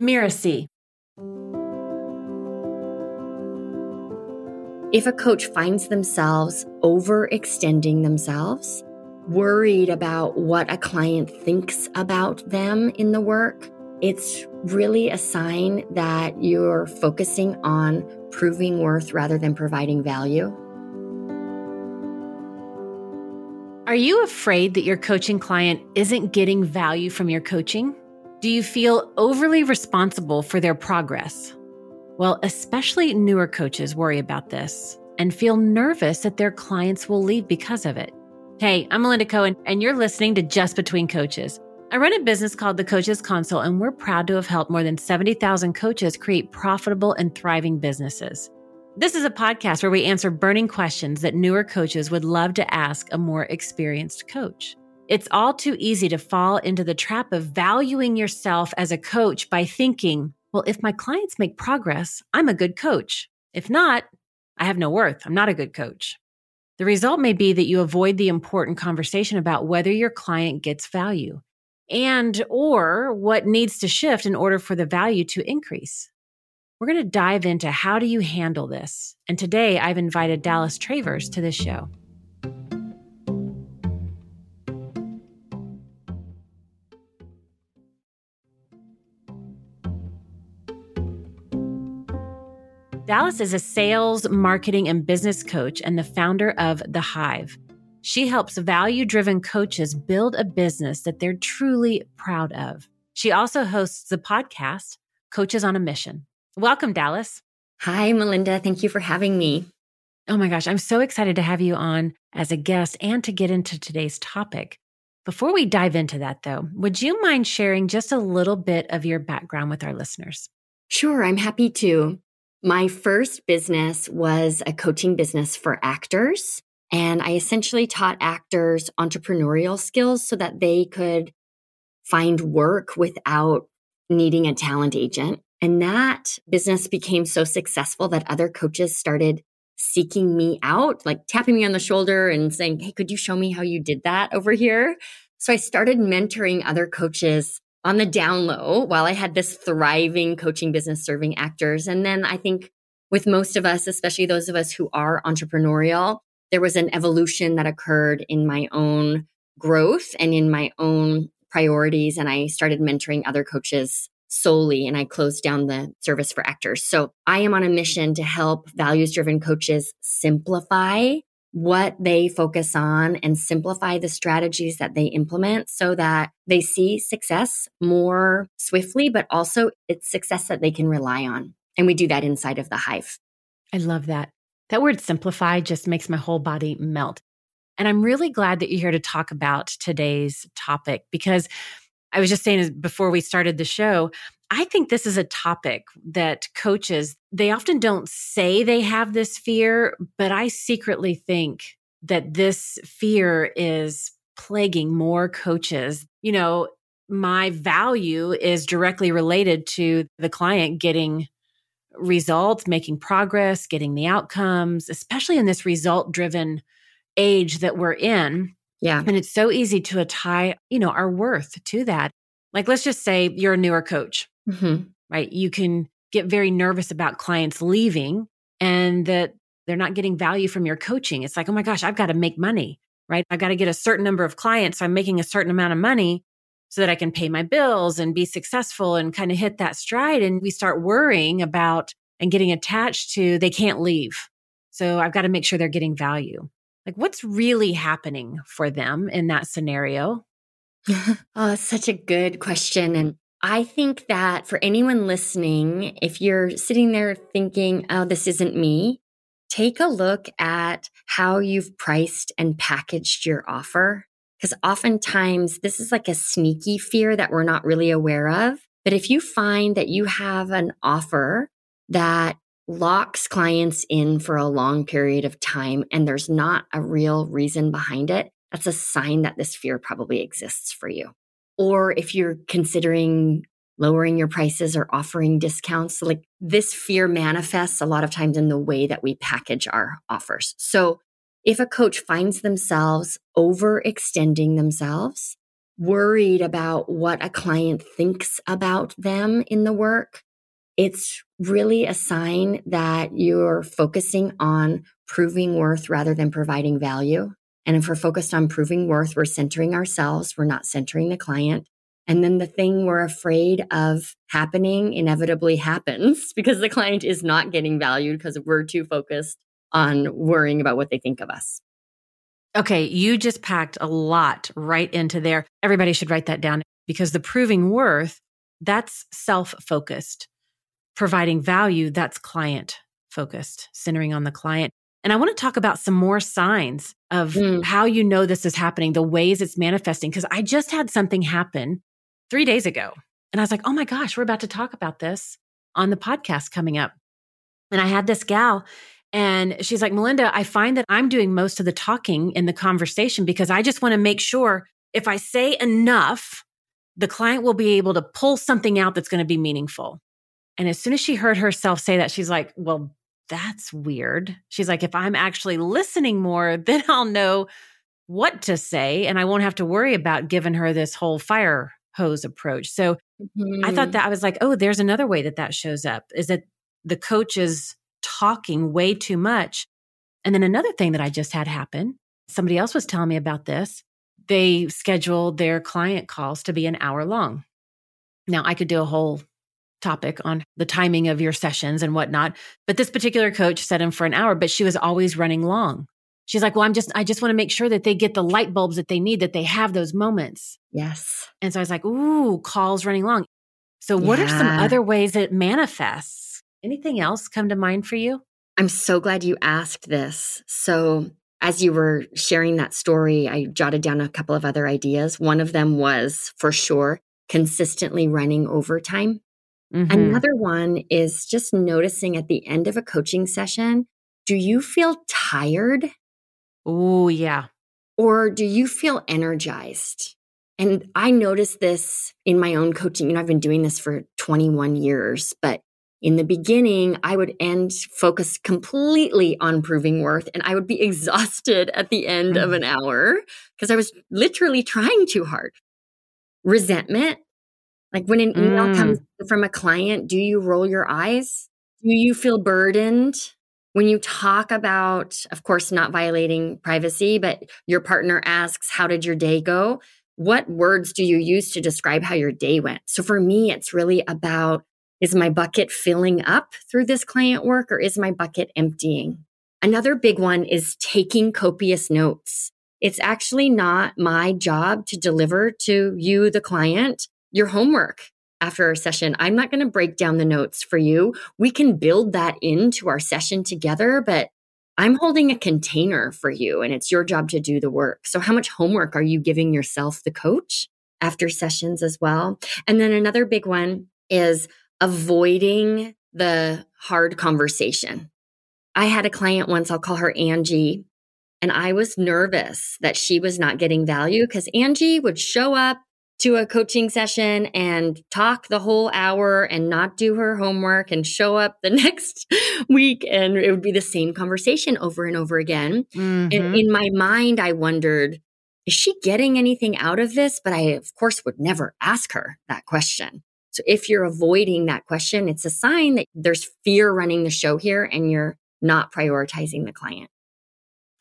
Mirasee. If a coach finds themselves overextending themselves, worried about what a client thinks about them in the work, it's really a sign that you're focusing on proving worth rather than providing value. Are you afraid that your coaching client isn't getting value from your coaching? Do you feel overly responsible for their progress? Well, especially newer coaches worry about this and feel nervous that their clients will leave because of it. Hey, I'm Melinda Cohan, and you're listening to Just Between Coaches. I run a business called The Coaches Console, and we're proud to have helped more than 70,000 coaches create profitable and thriving businesses. This is a podcast where we answer burning questions that newer coaches would love to ask a more experienced coach. It's all too easy to fall into the trap of valuing yourself as a coach by thinking, well, if my clients make progress, I'm a good coach. If not, I have no worth. I'm not a good coach. The result may be that you avoid the important conversation about whether your client gets value and or what needs to shift in order for the value to increase. We're going to dive into how do you handle this. And today I've invited Dallas Travers to this show. Dallas is a sales, marketing, and business coach and the founder of The Hive. She helps value driven coaches build a business that they're truly proud of. She also hosts the podcast, Coaches on a Mission. Welcome, Dallas. Hi, Melinda. Thank you for having me. Oh my gosh, I'm so excited to have you on as a guest and to get into today's topic. Before we dive into that, though, would you mind sharing just a little bit of your background with our listeners? Sure, I'm happy to. My first business was a coaching business for actors. And I essentially taught actors entrepreneurial skills so that they could find work without needing a talent agent. And that business became so successful that other coaches started seeking me out, like tapping me on the shoulder and saying, Hey, could you show me how you did that over here? So I started mentoring other coaches on the down low while I had this thriving coaching business serving actors. And then I think with most of us, especially those of us who are entrepreneurial, there was an evolution that occurred in my own growth and in my own priorities. And I started mentoring other coaches solely and I closed down the service for actors. So I am on a mission to help values driven coaches simplify what they focus on and simplify the strategies that they implement so that they see success more swiftly, but also it's success that they can rely on. And we do that inside of the hive. I love that. That word simplify just makes my whole body melt. And I'm really glad that you're here to talk about today's topic because I was just saying before we started the show, I think this is a topic that coaches, they often don't say they have this fear, but I secretly think that this fear is plaguing more coaches. You know, my value is directly related to the client getting results, making progress, getting the outcomes, especially in this result driven age that we're in. Yeah. And it's so easy to tie, you know, our worth to that. Like, let's just say you're a newer coach, mm-hmm. right? You can get very nervous about clients leaving and that they're not getting value from your coaching. It's like, oh my gosh, I've got to make money, right? I've got to get a certain number of clients. So I'm making a certain amount of money so that I can pay my bills and be successful and kind of hit that stride. And we start worrying about and getting attached to they can't leave. So I've got to make sure they're getting value. Like, what's really happening for them in that scenario? oh, such a good question. And I think that for anyone listening, if you're sitting there thinking, oh, this isn't me, take a look at how you've priced and packaged your offer. Because oftentimes this is like a sneaky fear that we're not really aware of. But if you find that you have an offer that locks clients in for a long period of time and there's not a real reason behind it, that's a sign that this fear probably exists for you. Or if you're considering lowering your prices or offering discounts, like this fear manifests a lot of times in the way that we package our offers. So if a coach finds themselves overextending themselves, worried about what a client thinks about them in the work, it's really a sign that you're focusing on proving worth rather than providing value. And if we're focused on proving worth, we're centering ourselves, we're not centering the client. And then the thing we're afraid of happening inevitably happens because the client is not getting valued because we're too focused on worrying about what they think of us. Okay, you just packed a lot right into there. Everybody should write that down because the proving worth, that's self focused. Providing value, that's client focused, centering on the client. And I want to talk about some more signs of mm. how you know this is happening, the ways it's manifesting. Because I just had something happen three days ago. And I was like, oh my gosh, we're about to talk about this on the podcast coming up. And I had this gal, and she's like, Melinda, I find that I'm doing most of the talking in the conversation because I just want to make sure if I say enough, the client will be able to pull something out that's going to be meaningful. And as soon as she heard herself say that, she's like, well, that's weird. She's like, if I'm actually listening more, then I'll know what to say and I won't have to worry about giving her this whole fire hose approach. So mm-hmm. I thought mm-hmm. that I was like, oh, there's another way that that shows up is that the coach is talking way too much. And then another thing that I just had happen, somebody else was telling me about this. They scheduled their client calls to be an hour long. Now, I could do a whole topic on the timing of your sessions and whatnot, but this particular coach set him for an hour, but she was always running long. She's like, well, I'm just, I just want to make sure that they get the light bulbs that they need, that they have those moments. Yes. And so I was like, ooh, calls running long. So, what yeah. are some other ways it manifests? Anything else come to mind for you? I'm so glad you asked this. So, as you were sharing that story, I jotted down a couple of other ideas. One of them was for sure consistently running overtime. Mm-hmm. Another one is just noticing at the end of a coaching session do you feel tired? Oh, yeah. Or do you feel energized? And I noticed this in my own coaching. You know, I've been doing this for 21 years, but in the beginning, I would end focus completely on proving worth and I would be exhausted at the end mm. of an hour because I was literally trying too hard. Resentment, like when an email mm. comes from a client, do you roll your eyes? Do you feel burdened? When you talk about, of course, not violating privacy, but your partner asks, How did your day go? What words do you use to describe how your day went? So for me, it's really about is my bucket filling up through this client work or is my bucket emptying? Another big one is taking copious notes. It's actually not my job to deliver to you, the client, your homework after a session. I'm not going to break down the notes for you. We can build that into our session together, but I'm holding a container for you and it's your job to do the work. So, how much homework are you giving yourself, the coach, after sessions as well? And then another big one is avoiding the hard conversation. I had a client once, I'll call her Angie, and I was nervous that she was not getting value because Angie would show up to a coaching session and talk the whole hour and not do her homework and show up the next week and it would be the same conversation over and over again. Mm-hmm. And in my mind, I wondered, is she getting anything out of this? But I, of course, would never ask her that question. So if you're avoiding that question, it's a sign that there's fear running the show here and you're not prioritizing the client.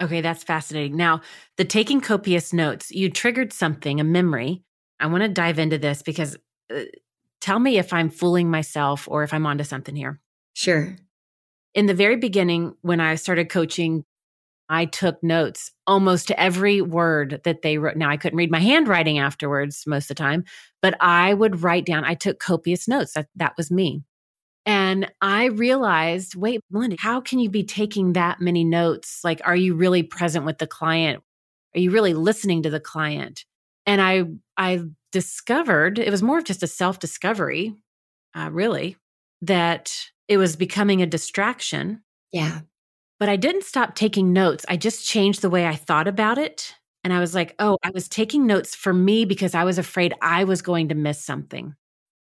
Okay, that's fascinating. Now, the taking copious notes, you triggered something, a memory. I want to dive into this because uh, tell me if I'm fooling myself or if I'm onto something here. Sure. In the very beginning, when I started coaching I took notes almost to every word that they wrote. Now I couldn't read my handwriting afterwards most of the time, but I would write down, I took copious notes. That, that was me. And I realized, wait, Melinda, how can you be taking that many notes? Like, are you really present with the client? Are you really listening to the client? And I, I discovered it was more of just a self discovery, uh, really, that it was becoming a distraction. Yeah. But I didn't stop taking notes. I just changed the way I thought about it. And I was like, oh, I was taking notes for me because I was afraid I was going to miss something.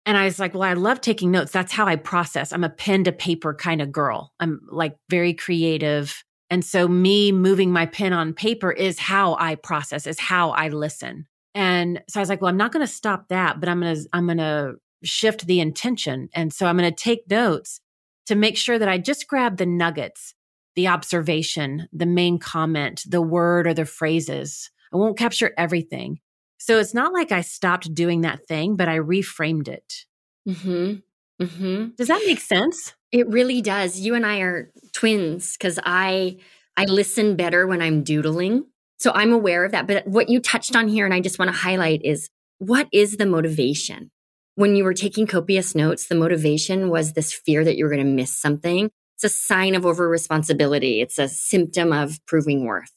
And I was like, well, I love taking notes. That's how I process. I'm a pen to paper kind of girl. I'm like very creative. And so, me moving my pen on paper is how I process, is how I listen. And so I was like, well, I'm not going to stop that, but I'm going to, I'm going to shift the intention. And so I'm going to take notes to make sure that I just grab the nuggets, the observation, the main comment, the word or the phrases. I won't capture everything. So it's not like I stopped doing that thing, but I reframed it. Mm-hmm. Mm-hmm. Does that make sense? It really does. You and I are twins because I I listen better when I'm doodling. So I'm aware of that. But what you touched on here, and I just want to highlight is what is the motivation? When you were taking copious notes, the motivation was this fear that you were going to miss something. It's a sign of over responsibility. It's a symptom of proving worth.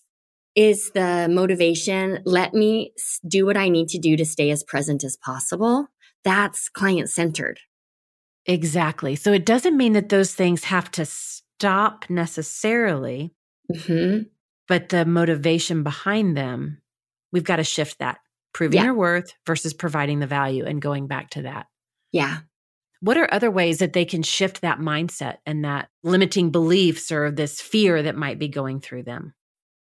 Is the motivation, let me do what I need to do to stay as present as possible? That's client centered. Exactly. So it doesn't mean that those things have to stop necessarily, mm-hmm. But the motivation behind them, we've got to shift that proving yeah. your worth versus providing the value and going back to that. Yeah. What are other ways that they can shift that mindset and that limiting beliefs or this fear that might be going through them?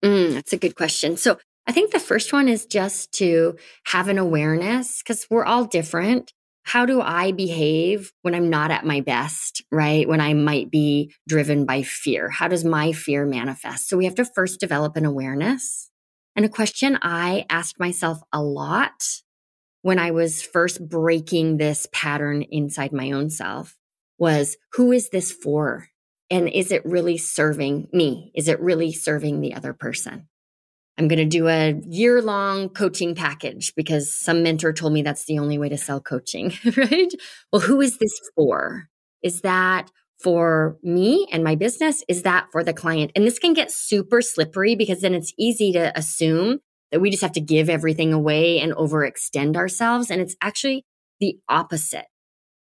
Mm, that's a good question. So I think the first one is just to have an awareness because we're all different. How do I behave when I'm not at my best, right? When I might be driven by fear? How does my fear manifest? So we have to first develop an awareness. And a question I asked myself a lot when I was first breaking this pattern inside my own self was who is this for? And is it really serving me? Is it really serving the other person? I'm going to do a year long coaching package because some mentor told me that's the only way to sell coaching, right? Well, who is this for? Is that for me and my business? Is that for the client? And this can get super slippery because then it's easy to assume that we just have to give everything away and overextend ourselves. And it's actually the opposite.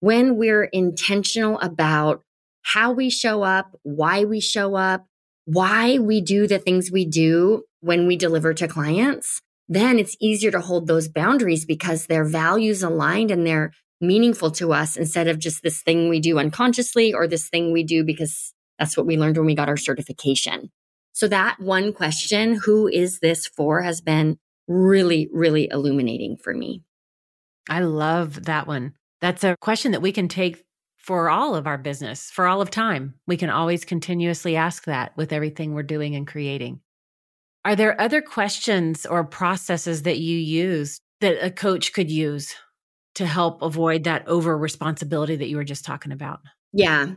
When we're intentional about how we show up, why we show up, why we do the things we do when we deliver to clients, then it's easier to hold those boundaries because their values aligned and they're meaningful to us instead of just this thing we do unconsciously or this thing we do because that's what we learned when we got our certification. So that one question, who is this for, has been really, really illuminating for me. I love that one. That's a question that we can take for all of our business, for all of time. We can always continuously ask that with everything we're doing and creating. Are there other questions or processes that you use that a coach could use to help avoid that over responsibility that you were just talking about? Yeah.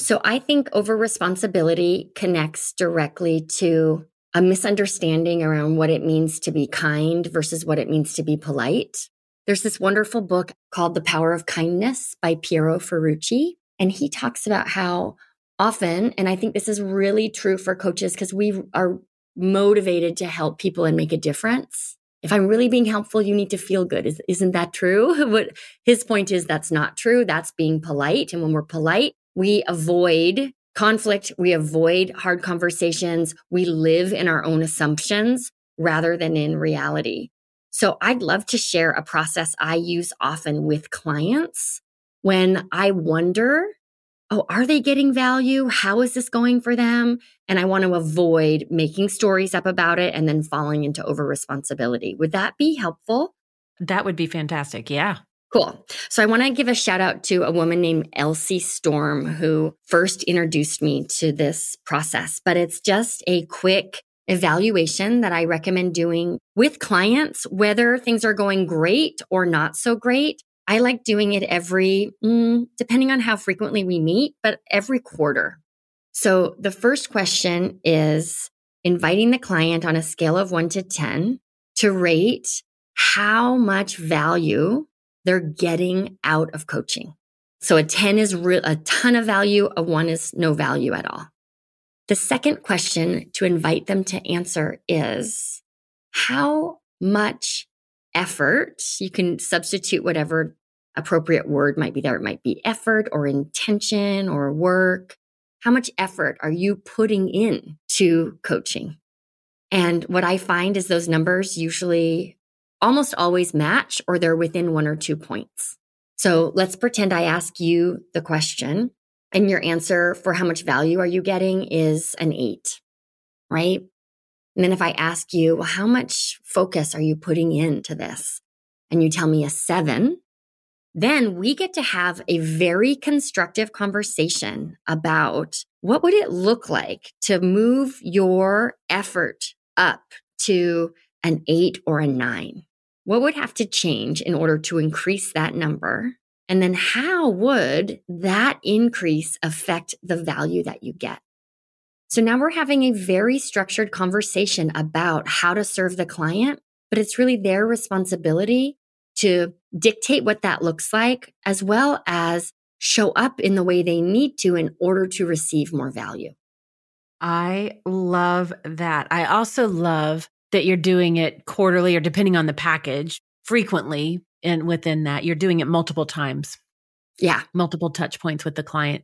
So I think over responsibility connects directly to a misunderstanding around what it means to be kind versus what it means to be polite. There's this wonderful book called The Power of Kindness by Piero Ferrucci. And he talks about how often, and I think this is really true for coaches because we are motivated to help people and make a difference if I'm really being helpful, you need to feel good. Is, isn't that true? what his point is that's not true. That's being polite. And when we're polite, we avoid conflict. We avoid hard conversations. We live in our own assumptions rather than in reality. So I'd love to share a process I use often with clients when I wonder oh, are they getting value? How is this going for them? And I want to avoid making stories up about it and then falling into over responsibility. Would that be helpful? That would be fantastic. Yeah. Cool. So I want to give a shout out to a woman named Elsie Storm who first introduced me to this process, but it's just a quick evaluation that I recommend doing with clients, whether things are going great or not so great. I like doing it every, mm, depending on how frequently we meet, but every quarter. So the first question is inviting the client on a scale of one to 10 to rate how much value they're getting out of coaching. So a 10 is re- a ton of value, a one is no value at all. The second question to invite them to answer is how much effort, you can substitute whatever appropriate word might be there. It might be effort or intention or work. How much effort are you putting in to coaching? And what I find is those numbers usually almost always match or they're within one or two points. So let's pretend I ask you the question and your answer for how much value are you getting is an eight, right? And then if I ask you, well, how much focus are you putting into this? and you tell me a seven, then we get to have a very constructive conversation about what would it look like to move your effort up to an eight or a nine? What would have to change in order to increase that number? And then how would that increase affect the value that you get? So now we're having a very structured conversation about how to serve the client, but it's really their responsibility to dictate what that looks like, as well as show up in the way they need to in order to receive more value. I love that. I also love that you're doing it quarterly or depending on the package frequently. And within that, you're doing it multiple times. Yeah. Multiple touch points with the client.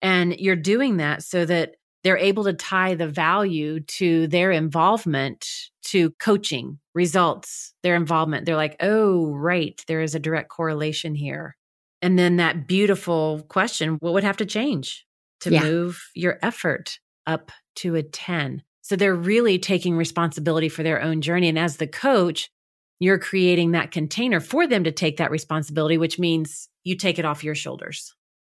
And you're doing that so that they're able to tie the value to their involvement to coaching results, their involvement. They're like, oh, right, there is a direct correlation here. And then that beautiful question what would have to change to yeah. move your effort up to a 10? So they're really taking responsibility for their own journey. And as the coach, you're creating that container for them to take that responsibility, which means you take it off your shoulders.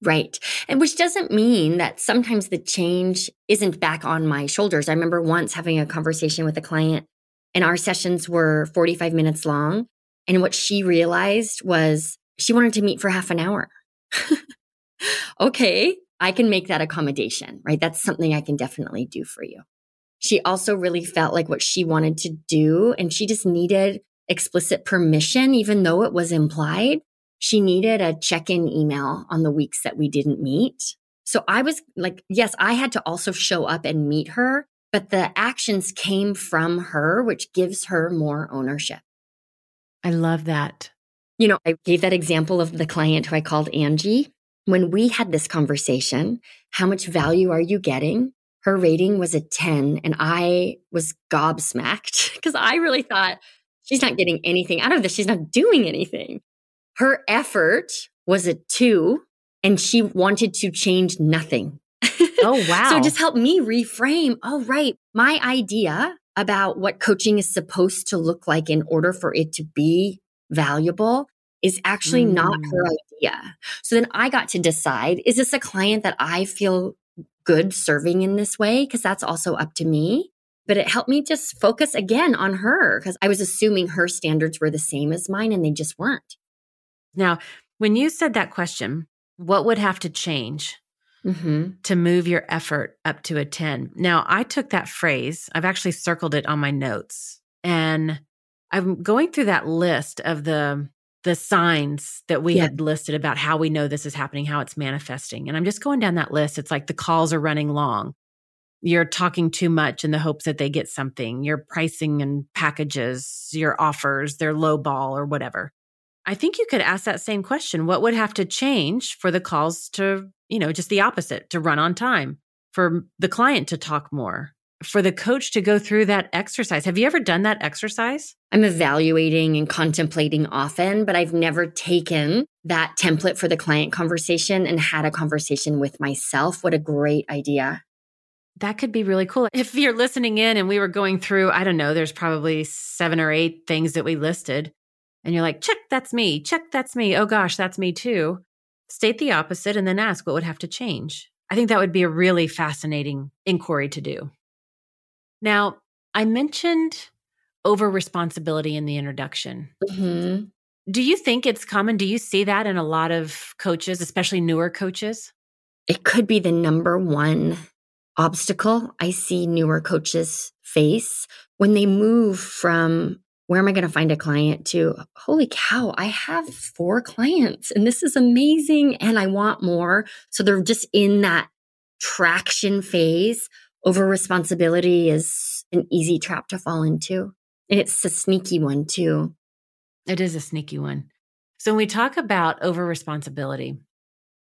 Right. And which doesn't mean that sometimes the change isn't back on my shoulders. I remember once having a conversation with a client and our sessions were 45 minutes long. And what she realized was she wanted to meet for half an hour. okay, I can make that accommodation, right? That's something I can definitely do for you. She also really felt like what she wanted to do, and she just needed explicit permission, even though it was implied she needed a check in email on the weeks that we didn't meet. So I was like, yes, I had to also show up and meet her, but the actions came from her, which gives her more ownership. I love that. You know, I gave that example of the client who I called Angie. When we had this conversation, how much value are you getting? Her rating was a 10, and I was gobsmacked because I really thought she's not getting anything out of this. She's not doing anything. Her effort was a two and she wanted to change nothing. Oh, wow. so just help me reframe. Oh, right. My idea about what coaching is supposed to look like in order for it to be valuable is actually mm. not her idea. So then I got to decide is this a client that I feel good serving in this way? Because that's also up to me. But it helped me just focus again on her because I was assuming her standards were the same as mine and they just weren't. Now, when you said that question, what would have to change mm-hmm. to move your effort up to a 10? Now, I took that phrase, I've actually circled it on my notes, and I'm going through that list of the the signs that we yeah. had listed about how we know this is happening, how it's manifesting. And I'm just going down that list. It's like the calls are running long. You're talking too much in the hopes that they get something. Your pricing and packages, your offers, their low ball or whatever. I think you could ask that same question. What would have to change for the calls to, you know, just the opposite, to run on time, for the client to talk more, for the coach to go through that exercise? Have you ever done that exercise? I'm evaluating and contemplating often, but I've never taken that template for the client conversation and had a conversation with myself. What a great idea. That could be really cool. If you're listening in and we were going through, I don't know, there's probably seven or eight things that we listed and you're like, check, that's me. Check, that's me. Oh gosh, that's me too. State the opposite and then ask what would have to change. I think that would be a really fascinating inquiry to do. Now, I mentioned over responsibility in the introduction. Mm-hmm. Do you think it's common? Do you see that in a lot of coaches, especially newer coaches? It could be the number one obstacle I see newer coaches face when they move from where am I going to find a client to? Holy cow, I have four clients and this is amazing and I want more. So they're just in that traction phase. Over responsibility is an easy trap to fall into. And it's a sneaky one too. It is a sneaky one. So when we talk about over responsibility,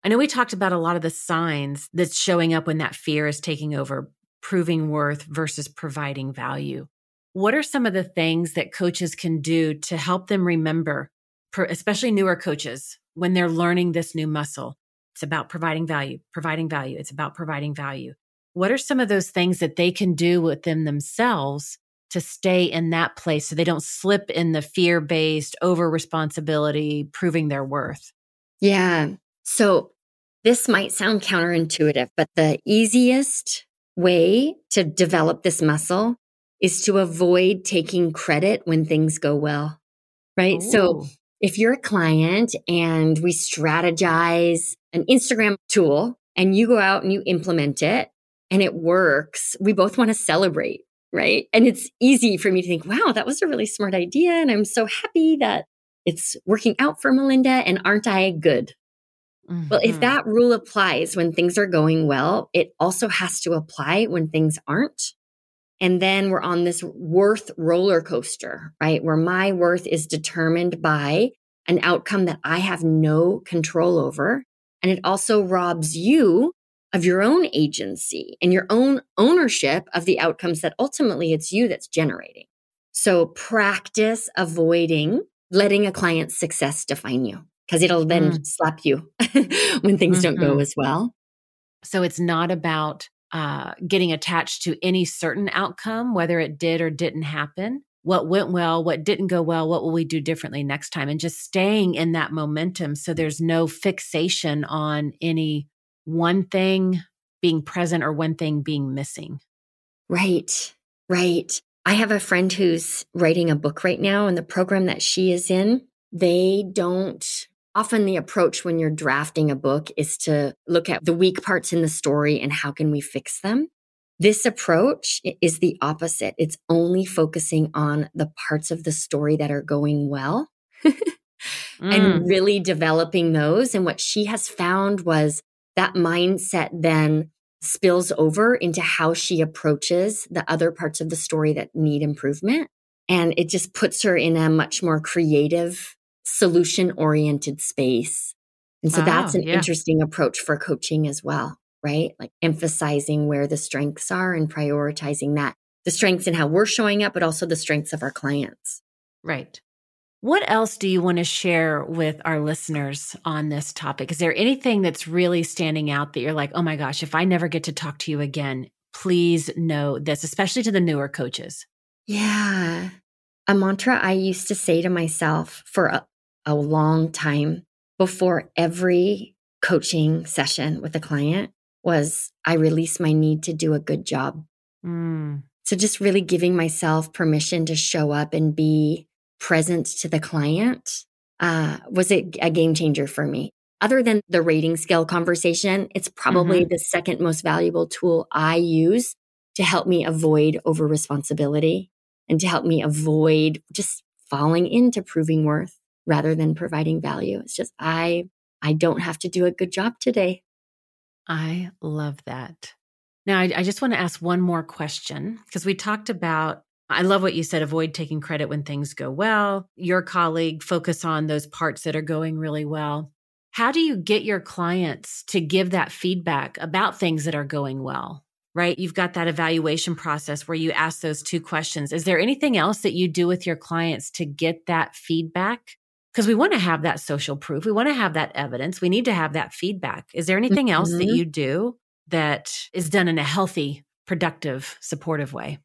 I know we talked about a lot of the signs that's showing up when that fear is taking over, proving worth versus providing value. What are some of the things that coaches can do to help them remember, especially newer coaches, when they're learning this new muscle? It's about providing value, providing value. It's about providing value. What are some of those things that they can do within themselves to stay in that place so they don't slip in the fear based over responsibility, proving their worth? Yeah. So this might sound counterintuitive, but the easiest way to develop this muscle is to avoid taking credit when things go well. Right. Ooh. So if you're a client and we strategize an Instagram tool and you go out and you implement it and it works, we both want to celebrate. Right. And it's easy for me to think, wow, that was a really smart idea. And I'm so happy that it's working out for Melinda. And aren't I good? Mm-hmm. Well, if mm-hmm. that rule applies when things are going well, it also has to apply when things aren't. And then we're on this worth roller coaster, right? Where my worth is determined by an outcome that I have no control over. And it also robs you of your own agency and your own ownership of the outcomes that ultimately it's you that's generating. So practice avoiding letting a client's success define you because it'll then mm. slap you when things mm-hmm. don't go mm-hmm. as well. So it's not about uh, getting attached to any certain outcome, whether it did or didn't happen. What went well, what didn't go well, what will we do differently next time? And just staying in that momentum so there's no fixation on any one thing being present or one thing being missing. Right, right. I have a friend who's writing a book right now, and the program that she is in, they don't often the approach when you're drafting a book is to look at the weak parts in the story and how can we fix them. This approach is the opposite. It's only focusing on the parts of the story that are going well mm. and really developing those. And what she has found was that mindset then spills over into how she approaches the other parts of the story that need improvement. And it just puts her in a much more creative solution oriented space. And so that's ah, an yeah. interesting approach for coaching as well, right? Like emphasizing where the strengths are and prioritizing that the strengths and how we're showing up, but also the strengths of our clients. Right. What else do you want to share with our listeners on this topic? Is there anything that's really standing out that you're like, oh my gosh, if I never get to talk to you again, please know this, especially to the newer coaches? Yeah. A mantra I used to say to myself for a, a long time before every coaching session with a client was I release my need to do a good job. Mm. So just really giving myself permission to show up and be present to the client uh, was it a game changer for me. Other than the rating scale conversation, it's probably mm-hmm. the second most valuable tool I use to help me avoid over responsibility and to help me avoid just falling into proving worth rather than providing value. It's just, I, I don't have to do a good job today. I love that. Now, I, I just want to ask one more question because we talked about, I love what you said avoid taking credit when things go well. Your colleague, focus on those parts that are going really well. How do you get your clients to give that feedback about things that are going well? Right? You've got that evaluation process where you ask those two questions. Is there anything else that you do with your clients to get that feedback? Because we want to have that social proof. We want to have that evidence. We need to have that feedback. Is there anything mm-hmm. else that mm-hmm. you do that is done in a healthy, productive, supportive way?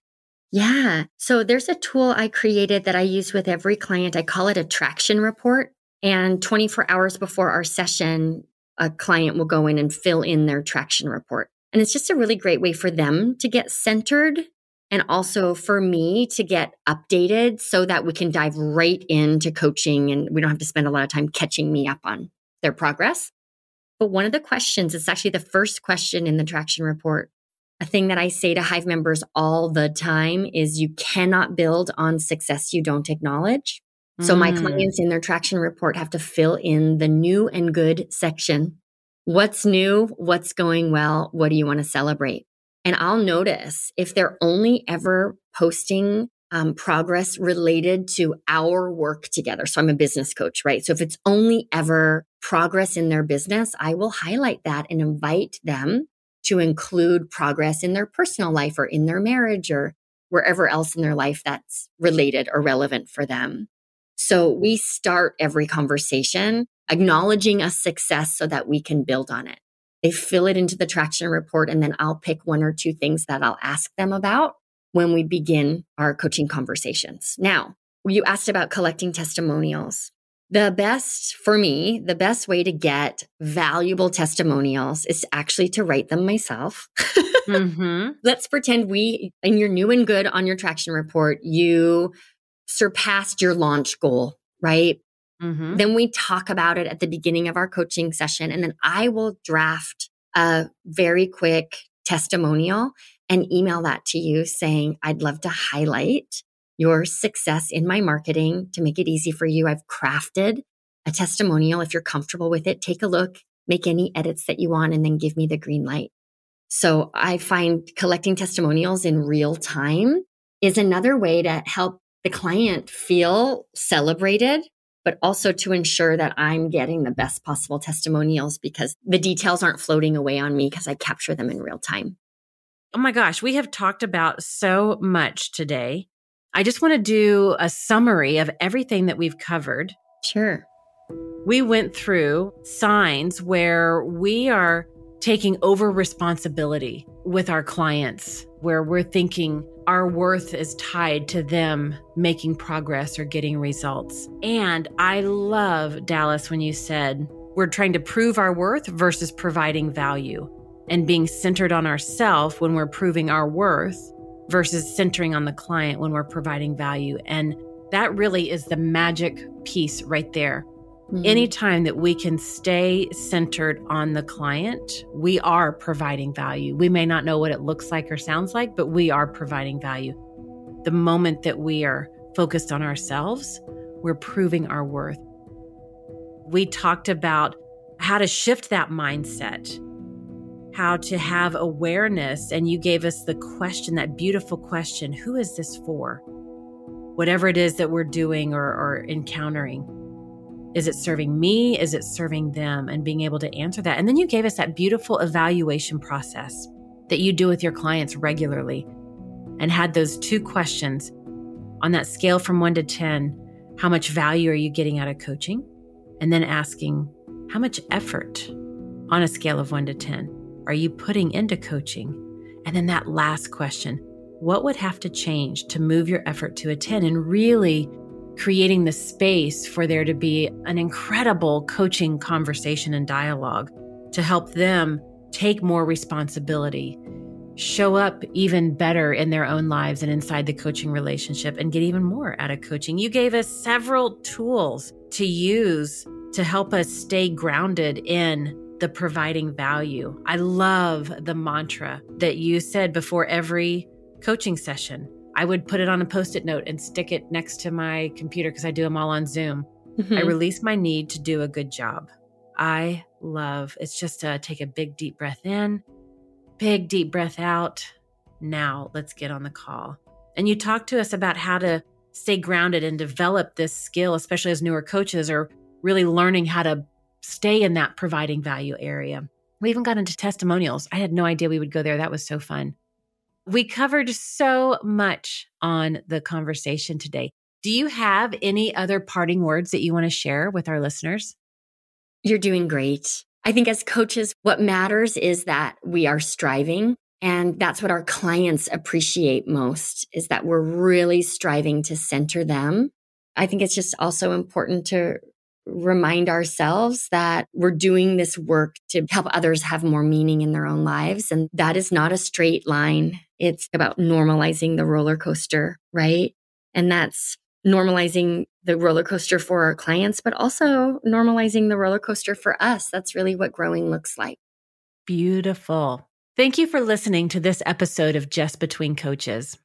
Yeah. So there's a tool I created that I use with every client. I call it a traction report. And 24 hours before our session, a client will go in and fill in their traction report. And it's just a really great way for them to get centered and also for me to get updated so that we can dive right into coaching and we don't have to spend a lot of time catching me up on their progress. But one of the questions, it's actually the first question in the traction report. A thing that I say to Hive members all the time is you cannot build on success you don't acknowledge. So my mm. clients in their traction report have to fill in the new and good section. What's new? What's going well? What do you want to celebrate? And I'll notice if they're only ever posting um, progress related to our work together. So I'm a business coach, right? So if it's only ever progress in their business, I will highlight that and invite them to include progress in their personal life or in their marriage or wherever else in their life that's related or relevant for them. So we start every conversation acknowledging a success so that we can build on it. They fill it into the traction report and then I'll pick one or two things that I'll ask them about. when we begin our coaching conversations. Now, you asked about collecting testimonials. The best for me, the best way to get valuable testimonials is actually to write them myself. mm-hmm. Let's pretend we, and you're new and good on your traction report, you surpassed your launch goal, right? Mm-hmm. Then we talk about it at the beginning of our coaching session. And then I will draft a very quick testimonial and email that to you saying, I'd love to highlight your success in my marketing to make it easy for you. I've crafted a testimonial. If you're comfortable with it, take a look, make any edits that you want, and then give me the green light. So I find collecting testimonials in real time is another way to help the client feel celebrated, but also to ensure that I'm getting the best possible testimonials because the details aren't floating away on me because I capture them in real time. Oh my gosh, we have talked about so much today. I just want to do a summary of everything that we've covered. Sure. We went through signs where we are taking over responsibility with our clients, where we're thinking our worth is tied to them making progress or getting results. And I love, Dallas, when you said we're trying to prove our worth versus providing value and being centered on ourselves when we're proving our worth versus centering on the client when we're providing value. And that really is the magic piece right there. Mm-hmm. Anytime that we can stay centered on the client, we are providing value. We may not know what it looks like or sounds like, but we are providing value. The moment that we are focused on ourselves, we're proving our worth. We talked about how to shift that mindset how to have awareness. And you gave us the question, that beautiful question who is this for? Whatever it is that we're doing or, or encountering. Is it serving me? Is it serving them? And being able to answer that. And then you gave us that beautiful evaluation process that you do with your clients regularly and had those two questions on that scale from one to 10. How much value are you getting out of coaching? And then asking, how much effort on a scale of one to 10 are you putting into coaching? And then that last question what would have to change to move your effort to a 10 and really creating the space for there to be an incredible coaching conversation and dialogue to help them take more responsibility, show up even better in their own lives and inside the coaching relationship, and get even more out of coaching. You gave us several tools to use to help us stay grounded in the providing value. I love the mantra that you said before every coaching session. I would put it on a post it note and stick it next to my computer because I do them all on Zoom. Mm-hmm. I release my need to do a good job. I love it's just to take a big deep breath in, big deep breath out. Now let's get on the call. And you talked to us about how to stay grounded and develop this skill, especially as newer coaches are really learning how to stay in that providing value area. We even got into testimonials. I had no idea we would go there. That was so fun. We covered so much on the conversation today. Do you have any other parting words that you want to share with our listeners? You're doing great. I think as coaches, what matters is that we are striving. And that's what our clients appreciate most is that we're really striving to center them. I think it's just also important to remind ourselves that we're doing this work to help others have more meaning in their own lives. And that is not a straight line. It's about normalizing the roller coaster, right? And that's normalizing the roller coaster for our clients, but also normalizing the roller coaster for us. That's really what growing looks like. Beautiful. Thank you for listening to this episode of Just Between Coaches.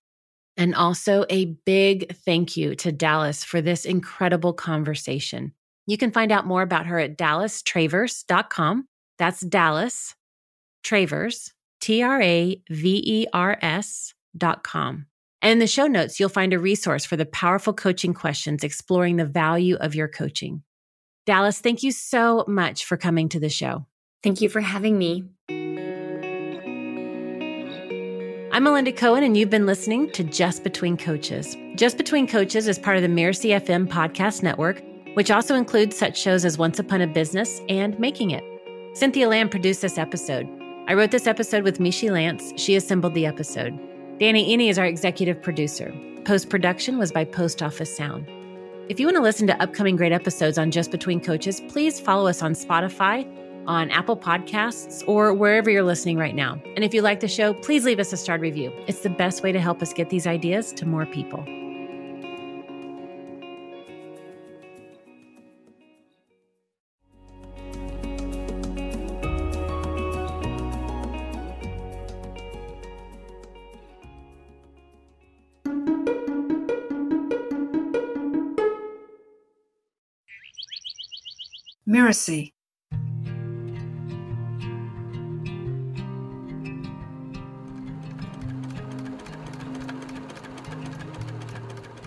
And also a big thank you to Dallas for this incredible conversation. You can find out more about her at dallastravers.com. That's Dallas Travers, T R A V E R S.com. And in the show notes, you'll find a resource for the powerful coaching questions exploring the value of your coaching. Dallas, thank you so much for coming to the show. Thank you for having me. I'm Melinda Cohan, and you've been listening to Just Between Coaches. Just Between Coaches is part of the Mirasee FM podcast network which also includes such shows as Once Upon a Business and Making It. Cynthia Lamb produced this episode. I wrote this episode with Mishi Lance. She assembled the episode. Danny Iny is our executive producer. Post production was by Post Office Sound. If you want to listen to upcoming great episodes on Just Between Coaches, please follow us on Spotify, on Apple Podcasts, or wherever you're listening right now. And if you like the show, please leave us a starred review. It's the best way to help us get these ideas to more people. Mirasee.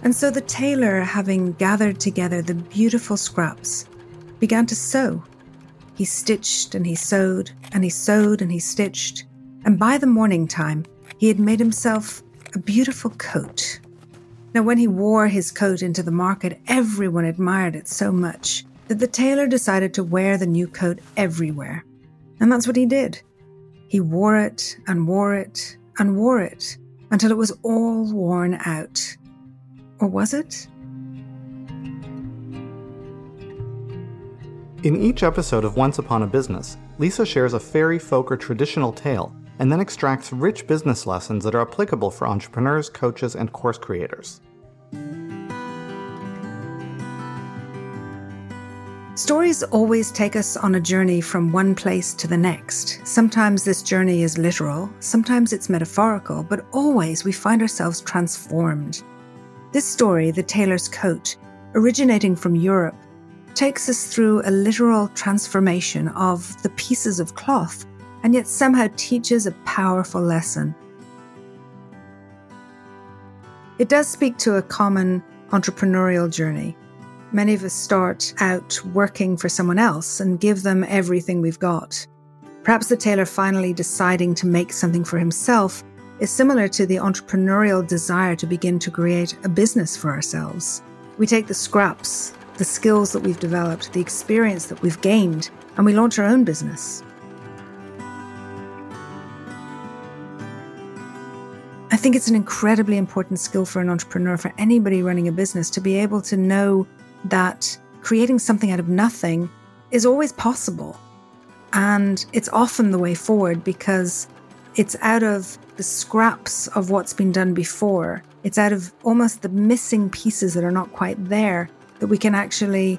And so the tailor, having gathered together the beautiful scraps, began to sew. He stitched and he sewed, and he sewed and he stitched, and by the morning time, he had made himself a beautiful coat. Now, when he wore his coat into the market, everyone admired it so much that the tailor decided to wear the new coat everywhere. And that's what he did. He wore it and wore it and wore it until it was all worn out. Or was it? In each episode of Once Upon a Business, Lisa shares a fairy folk or traditional tale and then extracts rich business lessons that are applicable for entrepreneurs, coaches, and course creators. Stories always take us on a journey from one place to the next. Sometimes this journey is literal, sometimes it's metaphorical, but always we find ourselves transformed. This story, The Tailor's Coat, originating from Europe, takes us through a literal transformation of the pieces of cloth and yet somehow teaches a powerful lesson. It does speak to a common entrepreneurial journey Many of us start out working for someone else and give them everything we've got. Perhaps the tailor finally deciding to make something for himself is similar to the entrepreneurial desire to begin to create a business for ourselves. We take the scraps, the skills that we've developed, the experience that we've gained, and we launch our own business. I think it's an incredibly important skill for an entrepreneur, for anybody running a business, to be able to know that creating something out of nothing is always possible. And it's often the way forward because it's out of the scraps of what's been done before. It's out of almost the missing pieces that are not quite there that we can actually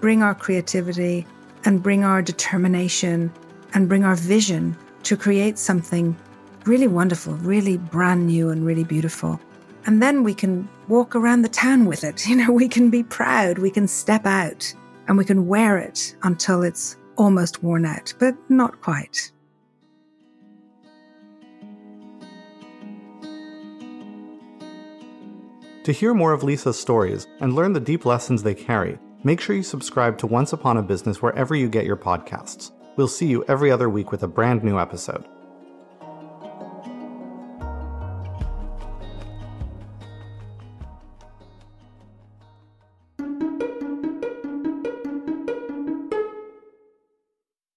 bring our creativity and bring our determination and bring our vision to create something really wonderful, really brand new, and really beautiful. And then we can walk around the town with it. You know, we can be proud, we can step out and we can wear it until it's almost worn out, but not quite. To hear more of Lisa's stories and learn the deep lessons they carry, make sure you subscribe to Once Upon a Business wherever you get your podcasts. We'll see you every other week with a brand new episode.